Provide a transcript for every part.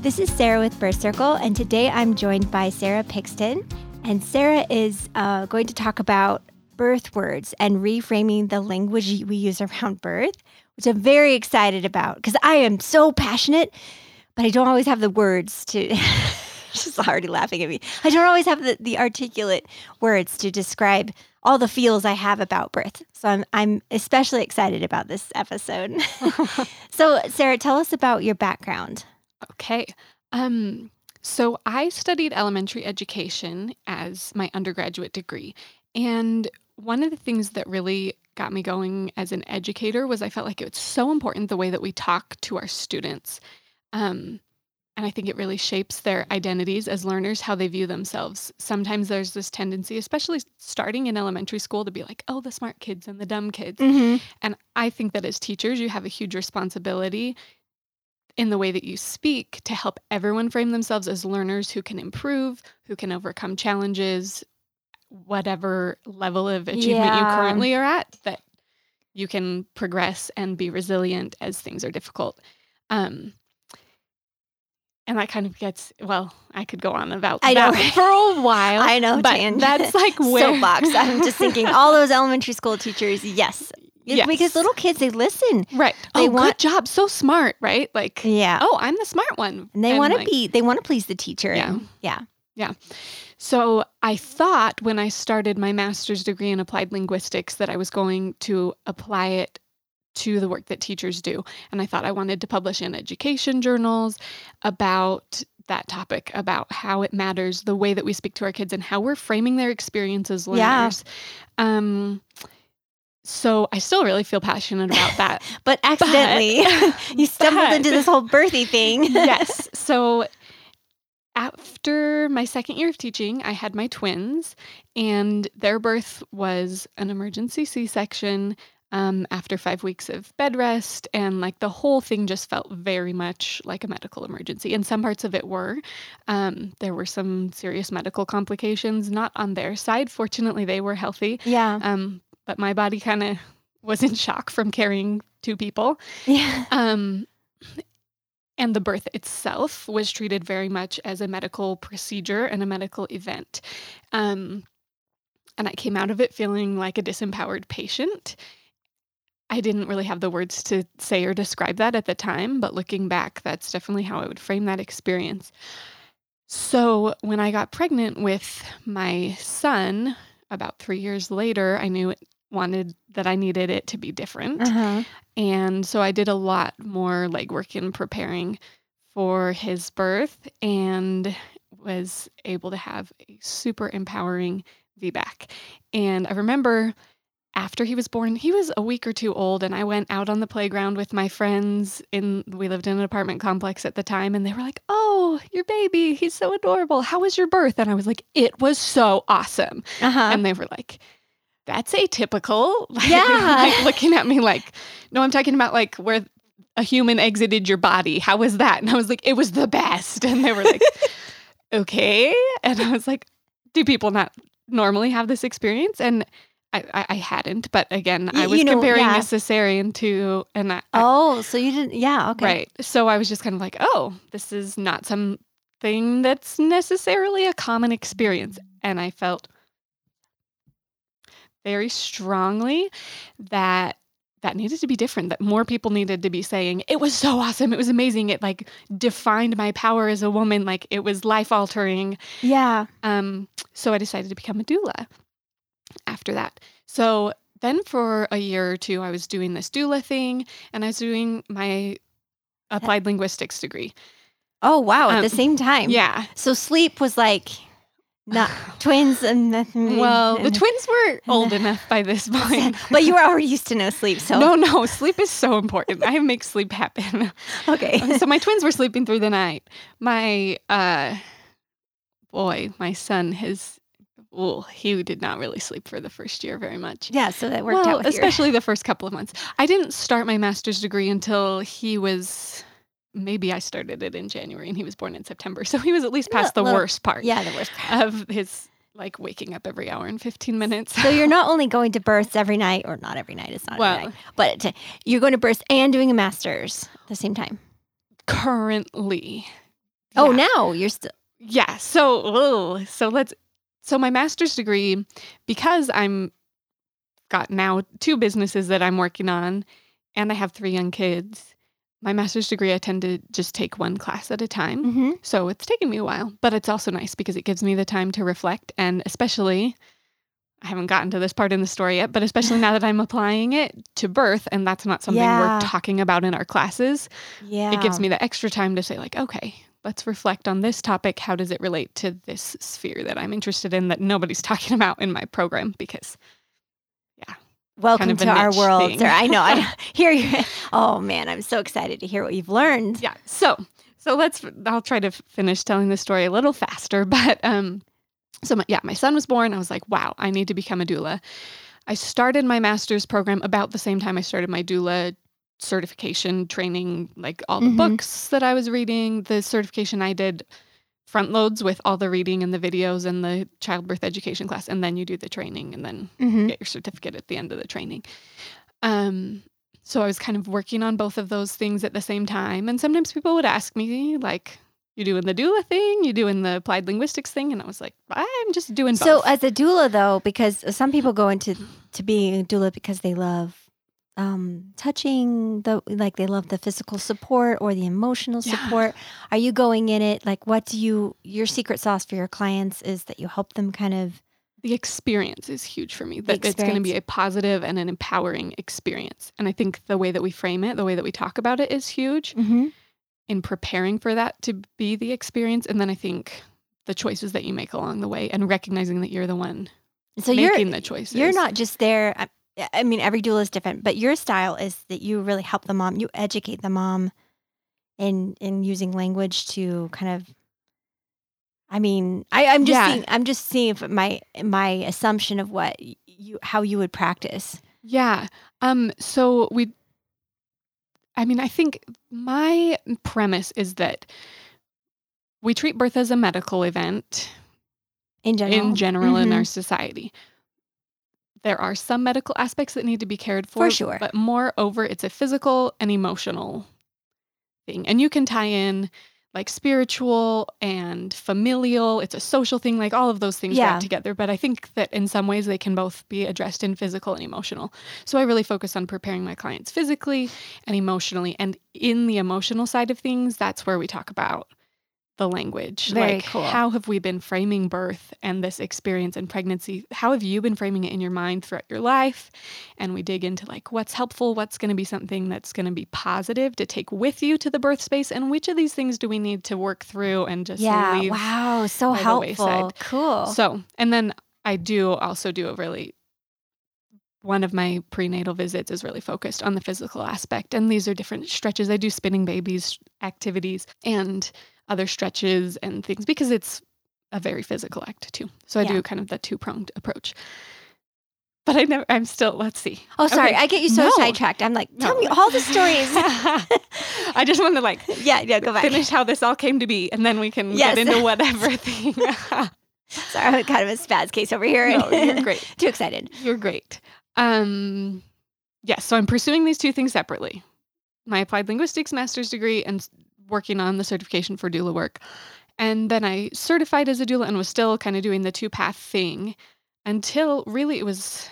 This is Sarah with Birth Circle, and today I'm joined by Sarah Pixton. And Sarah is uh, going to talk about birth words and reframing the language we use around birth, which I'm very excited about because I am so passionate, but I don't always have the words to. She's already laughing at me. I don't always have the, the articulate words to describe all the feels I have about birth. So I'm I'm especially excited about this episode. so Sarah, tell us about your background. Okay. Um, so I studied elementary education as my undergraduate degree. And one of the things that really got me going as an educator was I felt like it's so important the way that we talk to our students. Um, and I think it really shapes their identities as learners, how they view themselves. Sometimes there's this tendency, especially starting in elementary school, to be like, oh, the smart kids and the dumb kids. Mm-hmm. And I think that as teachers, you have a huge responsibility in the way that you speak to help everyone frame themselves as learners who can improve, who can overcome challenges, whatever level of achievement Yeah. you currently are at, that you can progress and be resilient as things are difficult. Um, and that kind of gets well. I could go on about I know, that for a while. I know, but Jan. that's like where soapbox. I'm just thinking all those elementary school teachers, yes. Yes. Because little kids, they listen. right. they oh, want- good job. So smart, right? Like, Yeah. oh, I'm the smart one, and they want to like, be, they want to please the teacher. Yeah. and- yeah. So I thought when I started my master's degree in applied linguistics that I was going to apply it to the work that teachers do. And I thought I wanted to publish in education journals about that topic, about how it matters the way that we speak to our kids and how we're framing their experiences as Yeah. Um, so I still really feel passionate about that. But accidentally, you stumbled but- into this whole birthy thing. yes. So after my second year of teaching, I had my twins, and their birth was an emergency C section um, after five weeks of bed rest. And like the whole thing just felt very much like a medical emergency. And some parts of it were. Um, there were some serious medical complications, not on their side. Fortunately, they were healthy. yeah. Um, but my body kind of was in shock from carrying two people. Yeah. Um, and the birth itself was treated very much as a medical procedure and a medical event. Um, and I came out of it feeling like a disempowered patient. I didn't really have the words to say or describe that at the time, but looking back, that's definitely how I would frame that experience. So when I got pregnant with my son about three years later, I knew it wanted that I needed it to be different. Uh-huh. And so I did a lot more legwork in preparing for his birth and was able to have a super empowering VBAC. And I remember after he was born, he was a week or two old, and I went out on the playground with my friends. In we lived in an apartment complex at the time, and they were like, "Oh, your baby, he's so adorable. How was your birth?" And I was like, "It was so awesome." Uh-huh. and they were like that's atypical Yeah. like looking at me like no i'm talking about like where a human exited your body how was that and i was like it was the best and they were like okay and i was like do people not normally have this experience and I, I, hadn't, but again, I was you know, comparing yeah. a cesarean to and I, I- oh, so you didn't, yeah. Okay. right. So I was just kind of like, oh, this is not something that's necessarily a common experience, and I felt very strongly that that needed to be different that more people needed to be saying it was so awesome it was amazing it like defined my power as a woman like it was life altering Yeah. um so i decided to become a doula after that so then for a year or two i was doing this doula thing and i was doing my applied linguistics degree Oh, wow. At Um, the same time. yeah So sleep was like Not twins and well, the twins were old enough by this point. but you were already used to no sleep, so No, no, sleep is so important. I make sleep happen. okay. so my twins were sleeping through the night. My uh boy, my son has well, he did not really sleep for the first year very much. Yeah, so that worked well, out with your- especially the first couple of months. I didn't start my master's degree until he was maybe I started it in January and he was born in September. So he was at least past the Little- worst part Yeah, the worst part. of his like waking up every hour and 15 minutes. So you're not only going to births every night, or not every night, it's not Well- night, but you're going to births and doing a master's at the same time. currently. Oh, Yeah. now you're still. Yeah. So, oh, so let's. So my master's degree, because I'm got now two businesses that I'm working on, and I have three young kids. My master's degree, I tend to just take one class at a time. Mm-hmm. So it's taken me a while, but it's also nice because it gives me the time to reflect. And especially, I haven't gotten to this part in the story yet, but especially now that I'm applying it to birth, and that's not something Yeah. we're talking about in our classes, Yeah. it gives me the extra time to say, like, okay, let's reflect on this topic. How does it relate to this sphere that I'm interested in that nobody's talking about in my program? Because yeah. Welcome kind of to our world, sir. I know. I hear you. Oh man, I'm so excited to hear what you've learned. yeah, so so let's. I'll try to finish telling the story a little faster, but um, so my, yeah, my son was born. I was like, wow, I need to become a doula. I started my master's program about the same time I started my doula certification training, like all the Mhm. books that I was reading, the certification I did front loads with all the reading and the videos and the childbirth education class, and then you do the training and then Mm-hmm. get your certificate at the end of the training. Um, so I was kind of working on both of those things at the same time. And sometimes people would ask me, like, you doing the doula thing? You doing the applied linguistics thing? And I was like, I'm just doing both. So as a doula, though, because some people go into to being a doula because they love um, touching the like they love the physical support or the emotional Yeah. support. Are you going in it like what do you your secret sauce for your clients is that you help them kind of the experience is huge for me. That it's going to be a positive and an empowering experience. And I think the way that we frame it, the way that we talk about it is huge in preparing for that to be the experience. And then I think the choices that you make along the way and recognizing that you're the one so you're making the choices. you're not just there. I, mean, every doula is different, but your style is that you really help the mom. You educate the mom in in using language to kind of. I mean, I, I'm just Yeah. seeing. I'm just seeing if my my assumption of what you how you would practice. Yeah. Um so we I mean, I think my premise is that we treat birth as a medical event In general, in general in Mhm. our society. There are some medical aspects that need to be cared for, For sure. but moreover, it's a physical and emotional thing. And you can tie in like spiritual and familial, it's a social thing, like all of those things Yeah. wrapped together. But I think that in some ways they can both be addressed in physical and emotional. So I really focus on preparing my clients physically and emotionally. And in the emotional side of things, that's where we talk about the language. Very like cool. how have we been framing birth and this experience and pregnancy? How have you been framing it in your mind throughout your life? And we dig into like what's helpful, what's going to be something that's going to be positive to take with you to the birth space, and which of these things do we need to work through and just yeah. Wow. So helpful. Cool. so, and then I do also do a really one of my prenatal visits is really focused on the physical aspect. And these are different stretches. I do spinning babies activities and other stretches and things because it's a very physical act too. So I Yeah. do kind of the two pronged approach. But I never, I'm still, let's see. oh, sorry. Okay. I get you so No. sidetracked. I'm like, tell No. me all the stories. I just want to like yeah. Yeah. Go back. finish how this all came to be and then we can Yes. get into whatever thing. Sorry, I'm kind of a spaz case over here. no, you're great. Too excited. You're great. Um, yes, so I'm pursuing these two things separately my applied linguistics master's degree and working on the certification for doula work. And then I certified as a doula and was still kind of doing the two path thing until really it was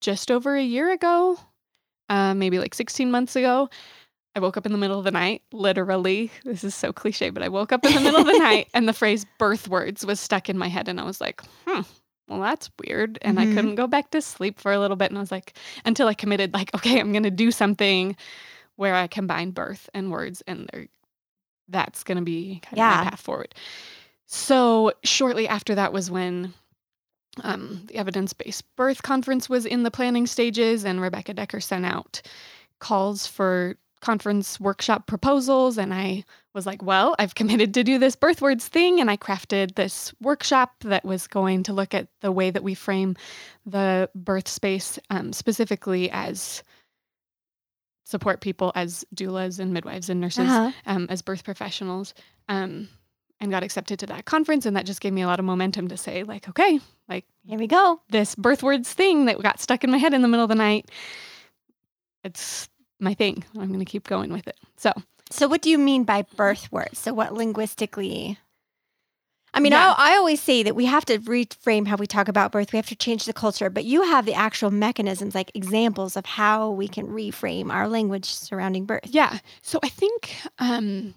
just over a year ago, uh, maybe like 16 months ago. I woke up in the middle of the night, literally. This is so cliche, but I woke up in the middle of the night and the phrase birth words was stuck in my head. And I was like, hmm, well, that's weird. And Mhm. I couldn't go back to sleep for a little bit. And I was like, until I committed, like, okay, I'm going to do something where I combine birth and words, and that's going to be kind of Yeah. my path forward. so shortly after that was when um, the evidence based birth conference was in the planning stages, and Rebecca Dekker sent out calls for conference workshop proposals. And I was like, well, I've committed to do this birth words thing. And I crafted this workshop that was going to look at the way that we frame the birth space um, specifically as support people as doulas and midwives and nurses Uh-huh. um, as birth professionals um, and got accepted to that conference and that just gave me a lot of momentum to say like okay like Here we go. this birth words thing that got stuck in my head in the middle of the night it's my thing i'm going to keep going with it so So, what do you mean by birth words? So, what linguistically? I mean, Yeah. I, I always say that we have to reframe how we talk about birth. We have to change the culture, but you have the actual mechanisms, like examples of how we can reframe our language surrounding birth. Yeah. So I think um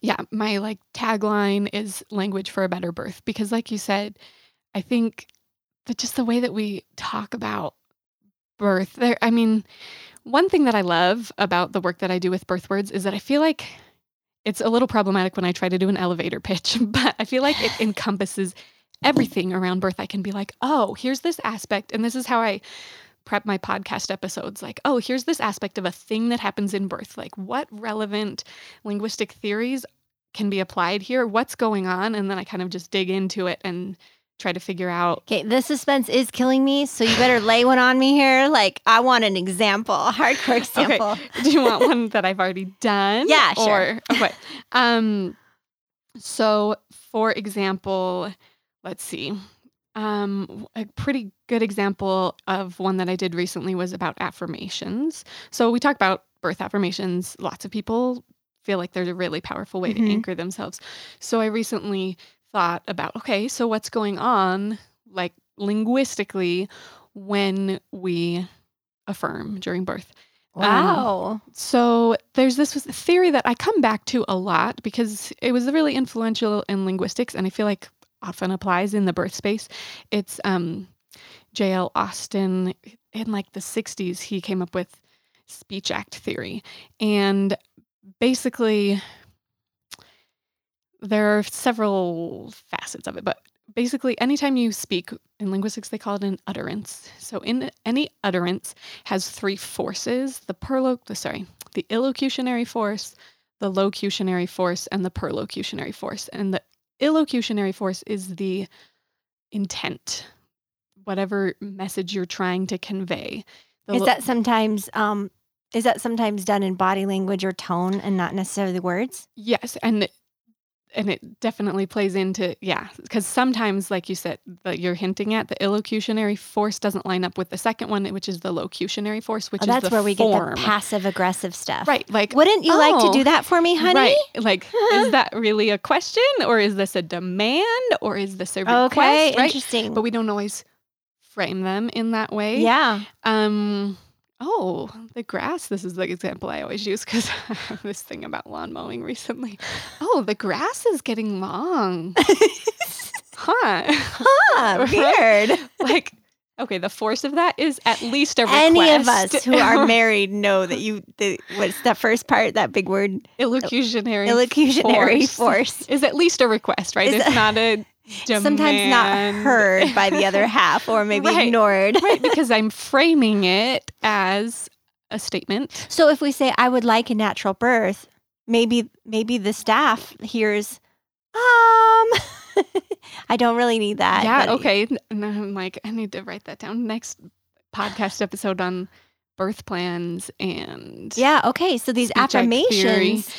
yeah, my like tagline is language for a better birth because like you said, I think that just the way that we talk about birth there I mean, one thing that I love about the work that I do with birth words is that I feel like it's a little problematic when I try to do an elevator pitch, but I feel like it encompasses everything around birth. I can be like, "Oh, here's this aspect and this is how I prep my podcast episodes like, oh, here's this aspect of a thing that happens in birth. Like, what relevant linguistic theories can be applied here? What's going on? And then I kind of just dig into it and try to figure out. Okay, the suspense is killing me, so you better lay one on me here. Like, I want an example, a hardcore example. Do you want one that I've already done? Yeah, sure. Or, okay. Um, so, for example, let's see. Um, a pretty good example of one that I did recently was about affirmations. So we talk about birth affirmations. Lots of people feel like they're a really powerful way Mhm. to anchor themselves. So I recently thought about okay, so what's going on like linguistically when we affirm during birth? Wow. So there's this theory that I come back to a lot because it was really influential in linguistics, and I feel like often applies in the birth space. It's um, J.L. Austin in like the 60s. He came up with speech act theory, and basically there are several facets of it, but basically anytime you speak in linguistics they call it an utterance. So in any utterance has three forces the perlo sorry the illocutionary force the locutionary force and the perlocutionary force. And the illocutionary force is the intent whatever message you're trying to convey. The Is lo- that sometimes um is that sometimes done in body language or tone and not necessarily the words? Yes, and and it definitely plays into yeah, because sometimes, like you said, that you're hinting at the illocutionary force doesn't line up with the second one, which is the locutionary force, which Oh, is that's where we form. get the passive aggressive stuff. right. Like, Wouldn't you like to Oh, do that for me, honey? right? Like, is that really a question, or is this a demand, or is this a request? Okay, right? interesting. But we don't always frame them in that way. yeah. Um. Oh, the grass. This is the example I always use because I have this thing about lawn mowing recently. Oh, the grass is getting long. huh. Huh, Right? weird. like, okay, the force of that is at least a request. Any of us who are married know that you the what's the first part, that big word? illocutionary Illocutionary force. is at least a request, right? Is it's a- not a Sometimes not heard by the other half or maybe Right. ignored. right, because I'm framing it as a statement. So if we say I would like a natural birth, maybe maybe the staff hears um I don't really need that. yeah, but- okay. And I'm like, I need to write that down. Next podcast episode on birth plans and Yeah, okay. So these theory. affirmations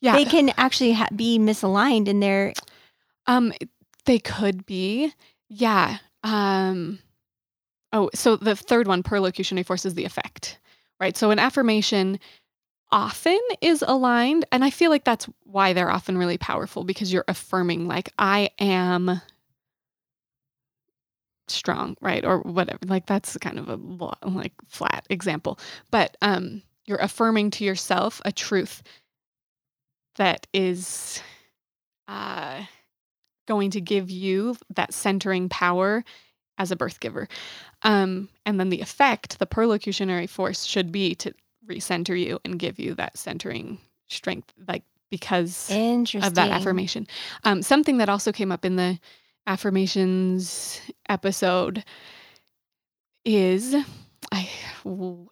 yeah, they can actually ha- be misaligned in their um, they could be, yeah. Um, oh, so the third one, perlocutionary force, is the effect, right? So an affirmation often is aligned, and I feel like that's why they're often really powerful because you're affirming, like, I am strong, right? Or whatever. Like that's kind of a like flat example, but um, you're affirming to yourself a truth that is uh, going to give you that centering power as a birth giver. Um, and then the effect, the perlocutionary force, should be to recenter you and give you that centering strength, like because of that affirmation. Um, something that also came up in the affirmations episode is I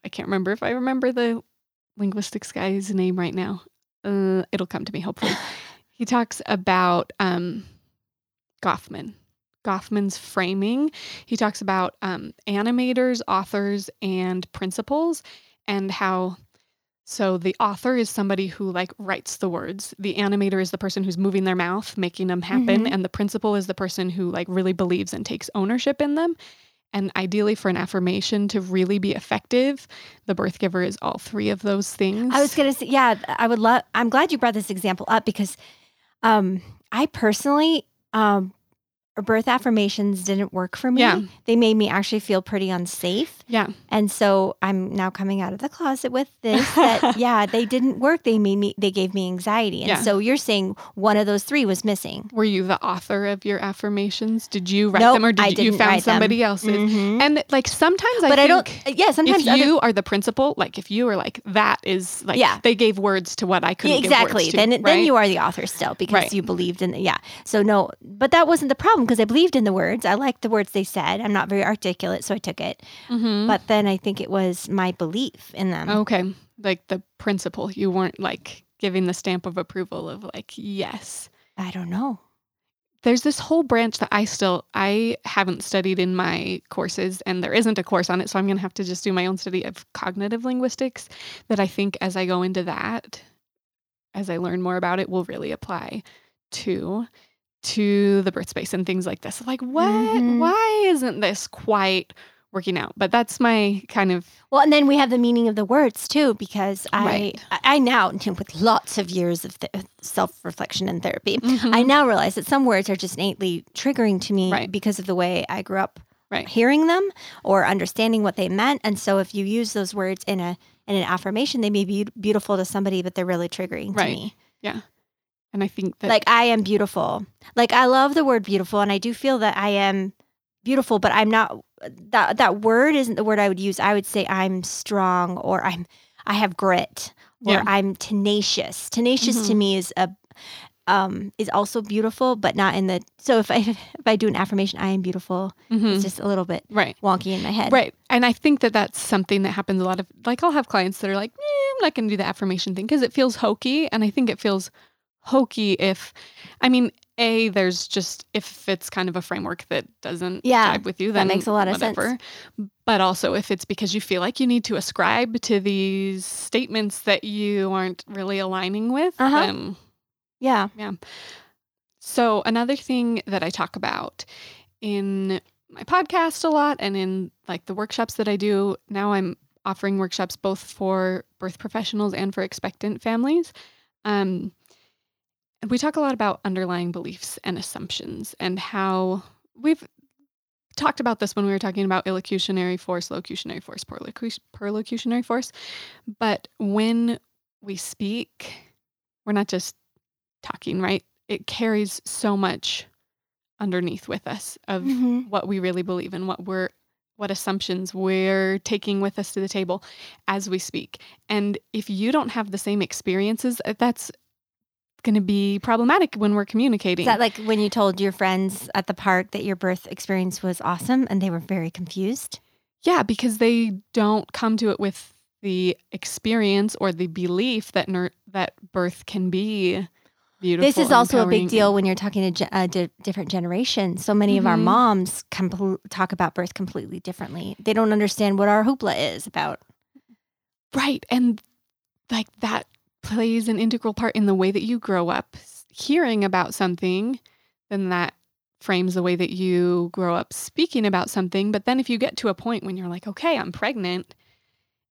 I can't remember if I remember the linguistics guy's name right now. Uh, it'll come to me hopefully. he talks about um, Goffman. Goffman's framing. He talks about um, animators, authors, and principals, and how so the author is somebody who like writes the words. The animator is the person who's moving their mouth, making them happen, Mhm. and the principal is the person who like really believes and takes ownership in them. And ideally for an affirmation to really be effective, the birth giver is all three of those things. I was gonna say, yeah, I would love. I'm glad you brought this example up because, um, I personally, um, birth affirmations didn't work for me. Yeah. They made me actually feel pretty unsafe, yeah. and so I'm now coming out of the closet with this. That yeah, they didn't work. They made me. They gave me anxiety, and Yeah. so you're saying one of those three was missing. Were you the author of your affirmations? Did you write Nope, them or did you, you found write them. somebody else's? Mhm. And like sometimes I But I don't. Yeah, sometimes if other you are the principal, like if you are like that is like Yeah. they gave words to what I couldn't exactly. words to, then then right? you are the author still because Right. you believed in yeah. So no, but that wasn't the problem because I believed in the words. I liked the words they said. I'm not very articulate, so I took it. Mhm. But then I think it was my belief in them. okay, like the principle. you weren't like giving the stamp of approval of like yes. I don't know. There's this whole branch that I still I haven't studied in my courses and there isn't a course on it so I'm going to have to just do my own study of cognitive linguistics that I think as I go into that as I learn more about it will really apply to to the birth space and things like this. Like what Mhm. why isn't this quite working out? But that's my kind of Well, and then we have the meaning of the words too, because I Right. I, I now with lots of years of th- self reflection and therapy, I Mhm. now realize that some words are just innately triggering to me Right. because of the way I grew up Right. hearing them or understanding what they meant. And so if you use those words in a in an affirmation, they may be beautiful to somebody, but they're really triggering Right. to me. And I think that Like I am beautiful. Like I love the word beautiful, and I do feel that I am beautiful, but I'm not. That that word isn't the word I would use. I would say I'm strong, or I'm I have grit, or Yeah. I'm tenacious. Tenacious to Mhm. me is a um is also beautiful, but not in the. So if I if I do an affirmation, I am beautiful. Mhm. It's just a little bit right. wonky in my head. Right. And I think that that's something that happens a lot of like I'll have clients that are like, eh, I'm not going to do the affirmation thing because it feels hokey. And I think it feels hokey if, I mean, A, there's just, if it's kind of a framework that doesn't Yeah, jive with you, that makes a lot of sense. whatever. But also if it's because you feel like you need to ascribe to these statements that you aren't really aligning with, Uh-huh. then Yeah. so, another thing that I talk about in my podcast a lot and in like the workshops that I do now, I'm offering workshops both for birth professionals and for expectant families. Um, we talk a lot about underlying beliefs and assumptions and how we've talked about this when we were talking about illocutionary force, locutionary force, perlocu- perlocutionary force. But when we speak, we're not just talking, right? It carries so much underneath with us of Mhm. what we really believe and what we're what assumptions we're taking with us to the table as we speak. And if you don't have the same experiences, that's going to be problematic when we're communicating. Is that like when you told your friends at the park that your birth experience was awesome and they were very confused? yeah, because they don't come to it with the experience or the belief that ner- that birth can be beautiful. This is also a big deal when you're talking to ge- uh, di- different generations. So many of our Mhm. moms compl- talk about birth completely differently. They don't understand what our hoopla is about. Right. And like that plays an integral part in the way that you grow up hearing about something, then that frames the way that you grow up speaking about something. But then if you get to a point when you're like, okay, I'm pregnant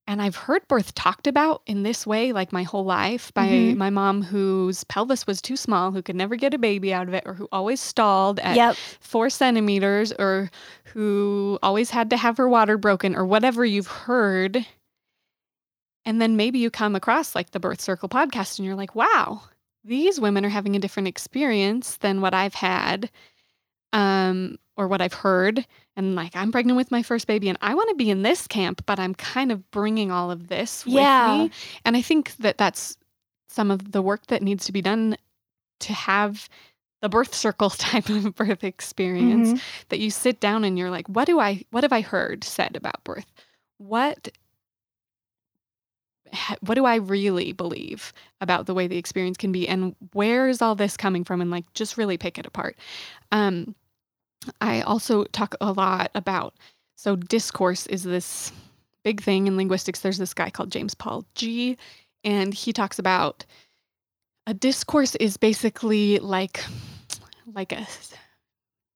and I've heard birth talked about in this way like my whole life by Mhm. my mom whose pelvis was too small, who could never get a baby out of it, or who always stalled at Yep. four centimeters or who always had to have her water broken or whatever you've heard. And then maybe you come across like the Birth Circle podcast and you're like, wow, these women are having a different experience than what I've had um, or what I've heard. And like, I'm pregnant with my first baby and I want to be in this camp, but I'm kind of bringing all of this with Yeah. me. And I think that that's some of the work that needs to be done to have the birth circle type of birth experience Mhm. that you sit down and you're like what do i what have i heard said about birth what ha- what do i really believe about the way the experience can be? And where is all this coming from? And like just really pick it apart. Um i also talk a lot about so discourse is this big thing in linguistics. There's this guy called James Paul Gee and he talks about a discourse is basically like like a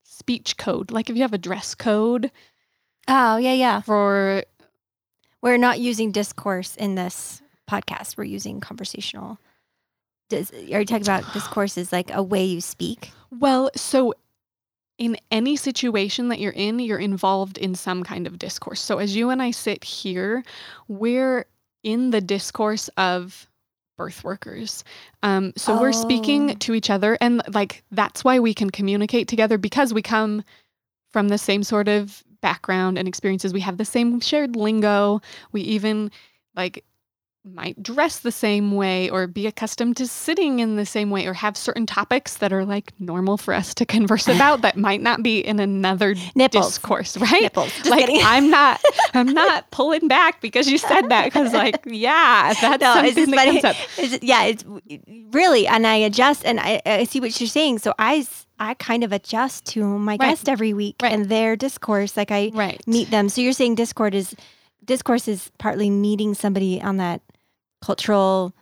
speech code. Like if you have a dress code Oh, yeah, yeah. for We're not using discourse in this podcast. We're using conversational. Does, are you talking about discourse as like a way you speak? well so in any situation that you're in you're involved in some kind of discourse so as you and i sit here we're in the discourse of birth workers um, so we're Oh. speaking to each other and like that's why we can communicate together because we come from the same sort of background and experiences we have the same shared lingo we even like might dress the same way or be accustomed to sitting in the same way or have certain topics that are like normal for us to converse about that might not be in another Nipples. discourse right Nipples. Just like kidding. i'm not i'm not pulling back because you said that because like yeah that's No, something that funny. comes up It's, yeah, it's really, and I adjust, and I, I see what you're saying. So I, I kind of adjust to my Right. guest every week Right. and their discourse. Like I right meet them. So you're saying discord is discourse is partly meeting somebody on that cultural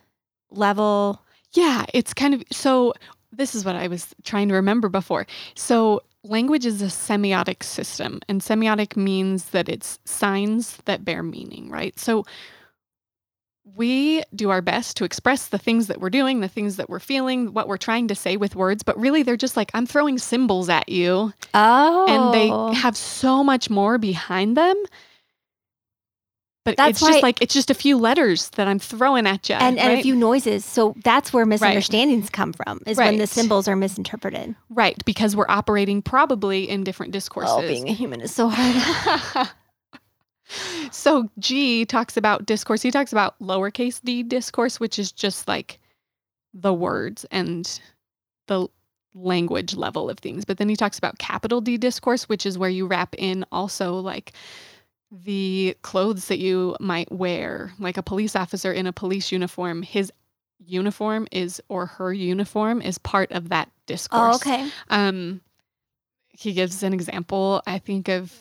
level. Yeah, it's kind of so. This is what I was trying to remember before. So, language is a semiotic system, and semiotic means that it's signs that bear meaning, right? So, we do our best to express the things that we're doing, the things that we're feeling, what we're trying to say with words, but really they're just like, I'm throwing symbols at you, Oh, and they oh. have so much more behind them. But That's it's just like, it's just a few letters that I'm throwing at you. and, and a few noises. So that's where misunderstandings come from. Is when the symbols are misinterpreted. Right, because we're operating probably in different discourses. Oh, being a human is so hard. so Gee talks about discourse. He talks about lowercase d discourse, which is just like the words and the language level of things. But then he talks about capital D discourse, which is where you wrap in also like the clothes that you might wear, like a police officer in a police uniform. His uniform is or her uniform is part of that discourse. oh, okay. Um, he gives an example. I think of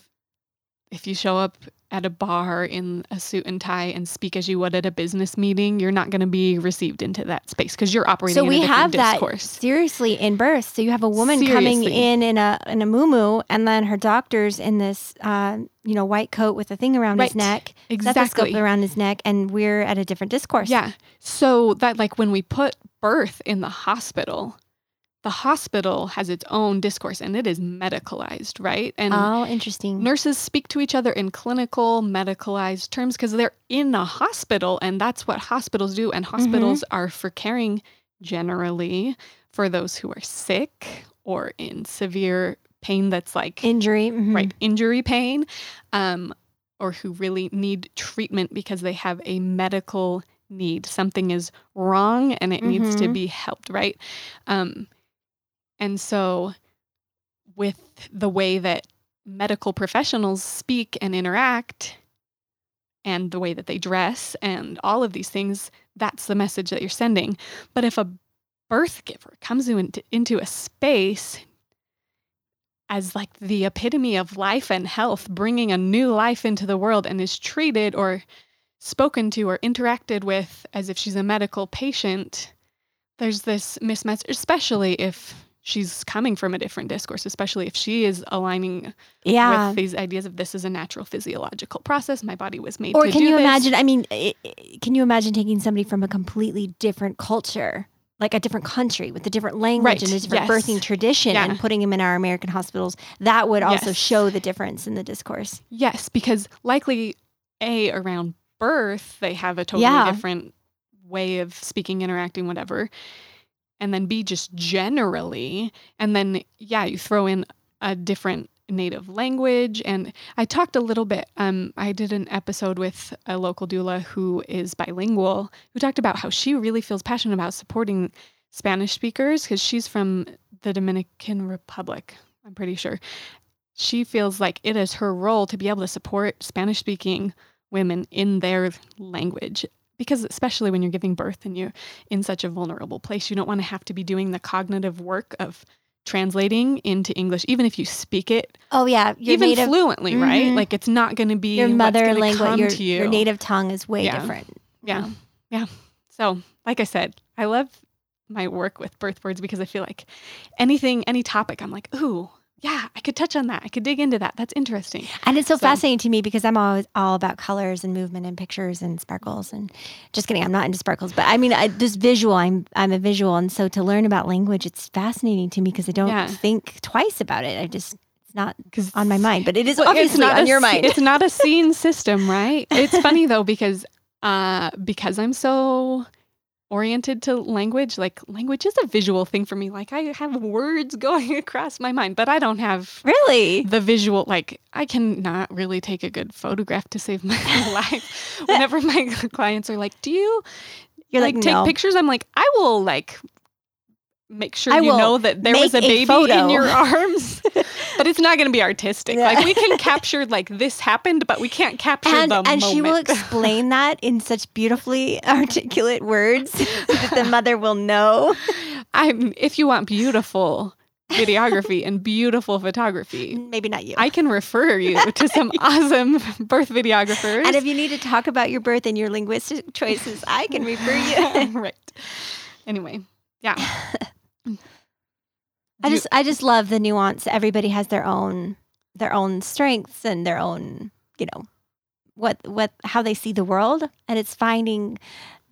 if you show up at a bar in a suit and tie and speak as you would at a business meeting, you're not going to be received into that space because you're operating So in we a different have that discourse. seriously in birth. So you have a woman coming in in a in a muumuu, and then her doctor's in this uh, you know white coat with a thing around his neck, Exactly. stethoscope around his neck, and we're at a different discourse. Yeah. So that like when we put birth in the hospital, the hospital has its own discourse and it is medicalized, right? And Oh, interesting. nurses speak to each other in clinical medicalized terms because they're in a hospital and that's what hospitals do and hospitals are for caring generally for those who are sick or in severe pain that's like Injury. mhm. right injury pain um, or who really need treatment because they have a medical need something is wrong and it needs to Mhm. be helped right um, and so with the way that medical professionals speak and interact and the way that they dress and all of these things that's the message that you're sending. But if a birth giver comes into, into a space as like the epitome of life and health, bringing a new life into the world and is treated or spoken to or interacted with as if she's a medical patient, there's this mismatch, especially if she's coming from a different discourse, especially if she is aligning Yeah. with these ideas of this is a natural physiological process. My body was made Or can you this. imagine? I mean, i- i- can you imagine taking somebody from a completely different culture, like a different country with a different language Right, and a different yes. birthing tradition, Yeah. and putting them in our American hospitals? That would also Yes. show the difference in the discourse. Yes, because likely A, around birth, they have a totally Yeah. different way of speaking, interacting, whatever. And then B, just generally. And then, yeah, you throw in a different native language. And I talked a little bit. Um, I did an episode with a local doula who is bilingual, who talked about how she really feels passionate about supporting Spanish speakers because she's from the Dominican Republic. I'm pretty sure. She feels like it is her role to be able to support Spanish speaking women in their language because especially when you're giving birth and you're in such a vulnerable place you don't want to have to be doing the cognitive work of translating into english even if you speak it Oh yeah, your even native fluently right Mhm. like it's not going to be your mother language, your, you. your native tongue is way Yeah. different. yeah yeah so like i said i love my work with birth words because i feel like anything any topic i'm like ooh yeah i could touch on that i could dig into that that's interesting And it's so, So- fascinating to me because I'm always all about colors and movement and pictures and sparkles and just kidding, I'm not into sparkles, but I mean, I, this visual, I'm I'm a visual, and so to learn about language, it's fascinating to me because I don't Yeah. think twice about it. I just it's not because on my mind, but it is Well, obviously on a your mind. It's not a scene system, right? It's funny though because uh because I'm so oriented to language, like language is a visual thing for me. Like I have words going across my mind, but I don't have really. the visual like I cannot really take a good photograph to save my life. Whenever my clients are like, "Do you You're like, like, take no. pictures?" I'm like, "I will like make sure I you know that there was a make a baby in your arms." But it's not going to be artistic. Yeah. Like we can capture like this happened, but we can't capture and the and she will explain that in such beautifully articulate words that the mother will know. I'm if you want beautiful videography and beautiful photography, Maybe not you. I can refer you to some awesome birth videographers. and if you need to talk about your birth and your linguistic choices, I can refer you. right. Anyway, yeah. I just I just love the nuance. Everybody has their own their own strengths and their own, you know, what what how they see the world and it's finding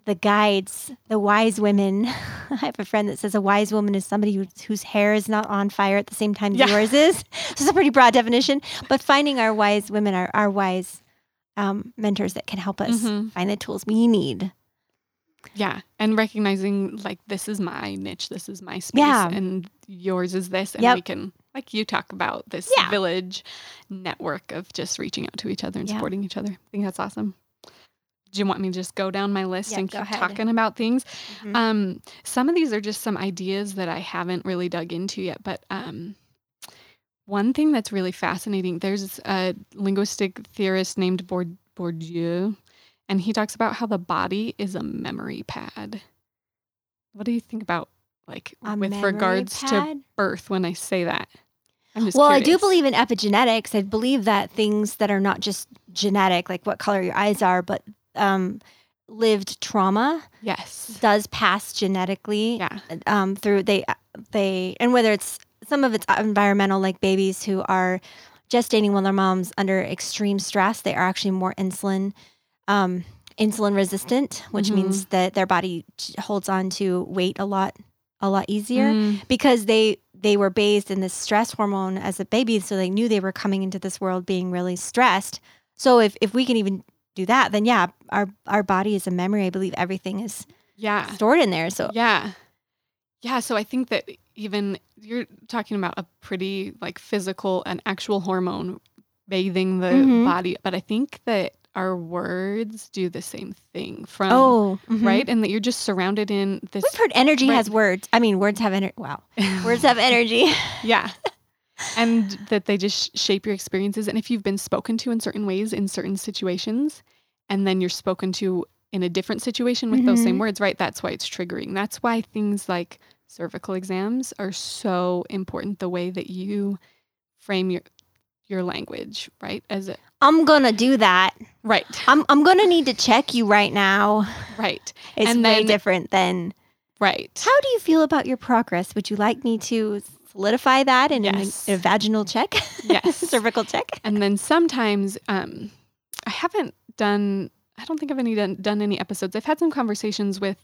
the guides, the wise women. I have a friend that says a wise woman is somebody who, whose hair is not on fire at the same time Yeah. yours is. So it's a pretty broad definition, but finding our wise women, our, our wise um, mentors that can help us Mhm. find the tools we need. Yeah, and recognizing like this is my niche, this is my space, Yeah. and yours is this, and Yep. we can like you talk about this Yeah. village network of just reaching out to each other and Yeah. supporting each other. I think that's awesome. Do you want me to just go down my list Yeah, and keep ahead. talking about things? Mhm. Um, some of these are just some ideas that I haven't really dug into yet, but um, one thing that's really fascinating. There's a linguistic theorist named Bourdieu, and he talks about how the body is a memory pad. What do you think about like A with regards to birth when I say that? Well, I do believe in epigenetics. I believe that things that are not just genetic, like what color your eyes are, but um, lived trauma yes, does pass genetically yeah, um, through they they and whether it's some of it's environmental, like babies who are gestating while their mom's under extreme stress, they are actually more insulin um, insulin resistant, which Mhm. means that their body holds on to weight a lot a lot easier Mm, because they they were bathed in this stress hormone as a baby so they knew they were coming into this world being really stressed so if if we can even do that then yeah our our body is a memory i believe everything is yeah. stored in there so Yeah. Yeah. So I think that even you're talking about a pretty like physical and actual hormone bathing the Mhm. body, but I think that our words do the same thing from oh mhm. right, and that you're just surrounded in this. we've heard energy Right. has words i mean words have energy wow words have energy yeah. And that they just shape your experiences. And if you've been spoken to in certain ways in certain situations, and then you're spoken to in a different situation with those same Mhm. words, right? That's why it's triggering. That's why things like cervical exams are so important. The way that you frame your your language, right? As a i'm gonna do that right, i'm, I'm gonna need to check you right now right, it's And way then- different than right. how do you feel about your progress would you like me to solidify that in Yes. a vaginal check Yes. cervical check And then sometimes um, I haven't done, I don't think I've any done, done any episodes. I've had some conversations with